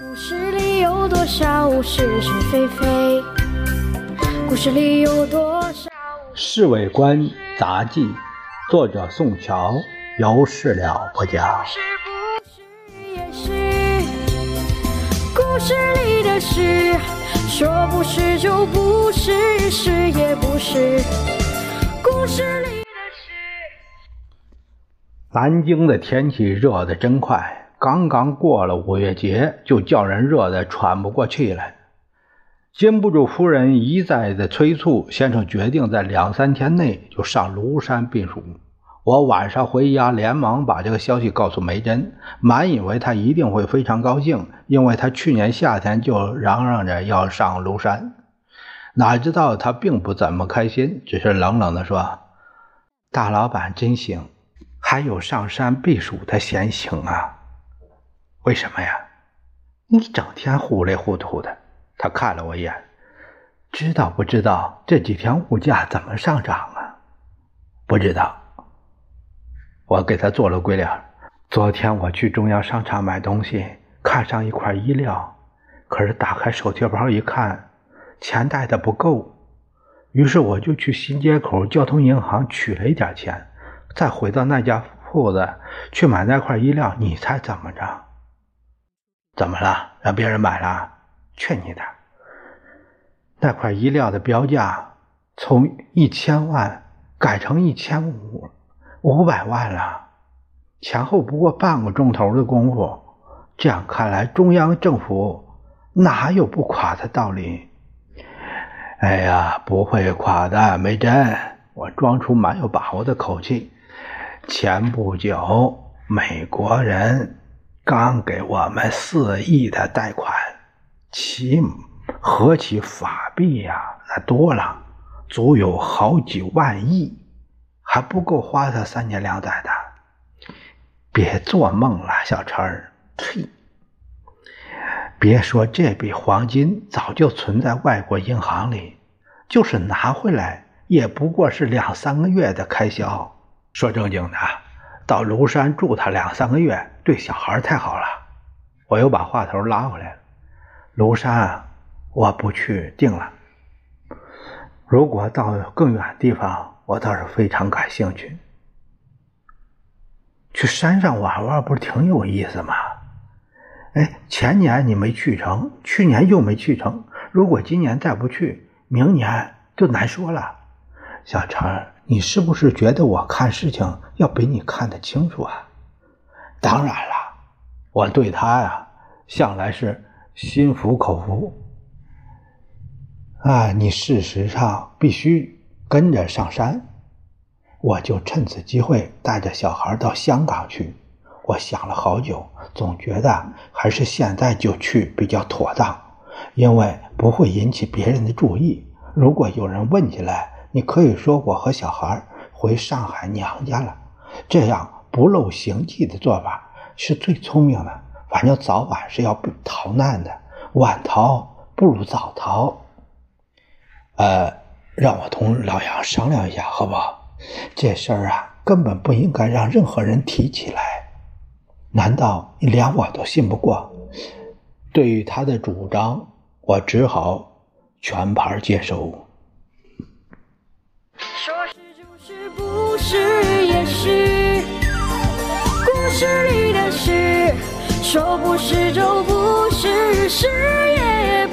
故事里有多少是是非非？故事里有多少？《侍卫官杂记》，作者宋乔，由事了不讲。是不是也是？故事里的事，说不是就不是，是也不是。故事里的事。南京的天气热得真快，刚刚过了五月节，就叫人热得喘不过气来。禁不住夫人一再的催促，先生决定在两三天内就上庐山避暑。我晚上回家，连忙把这个消息告诉梅珍，满以为她一定会非常高兴，因为她去年夏天就嚷嚷着要上庐山。哪知道她并不怎么开心，只是冷冷地说：“大老板真行。”还有上山避暑的闲情啊？为什么呀？你整天糊里糊涂的。他看了我一眼，知道不知道这几天物价怎么上涨啊？不知道。我给他做了鬼脸。昨天我去中央商场买东西，看上一块衣料，可是打开手提包一看，钱带的不够，于是我就去新街口交通银行取了一点钱。再回到那家铺子去买那块衣料，你猜怎么着？怎么了？让别人买了？去你的！那块衣料的标价从一千万改成一千五，五百万了，前后不过半个钟头的功夫。这样看来，中央政府哪有不垮的道理？哎呀，不会垮的，梅珍。我装出蛮有把握的口气。前不久，美国人刚给我们四亿的贷款，其合起法币呀，那多了，足有好几万亿，还不够花他三年两载的。别做梦了，小陈儿！呸！别说这笔黄金早就存在外国银行里，就是拿回来，也不过是两三个月的开销。说正经的，到庐山住他两三个月，对小孩太好了。我又把话头拉回来了。庐山我不去，定了。如果到更远地方，我倒是非常感兴趣。去山上玩玩，不是挺有意思吗？哎，前年你没去成，去年又没去成。如果今年再不去，明年就难说了。小陈。你是不是觉得我看事情要比你看得清楚啊？当然了，我对他呀，向来是心服口服。啊，你事实上必须跟着上山，我就趁此机会带着小孩到香港去。我想了好久，总觉得还是现在就去比较妥当，因为不会引起别人的注意。如果有人问起来，你可以说我和小孩回上海娘家了，这样不露行迹的做法是最聪明的。反正早晚是要逃难的，晚逃不如早逃。呃，让我同老杨商量一下，好不好？这事儿啊，根本不应该让任何人提起来。难道你连我都信不过？对于他的主张，我只好全盘接是也是故事里的事说不是就不是是也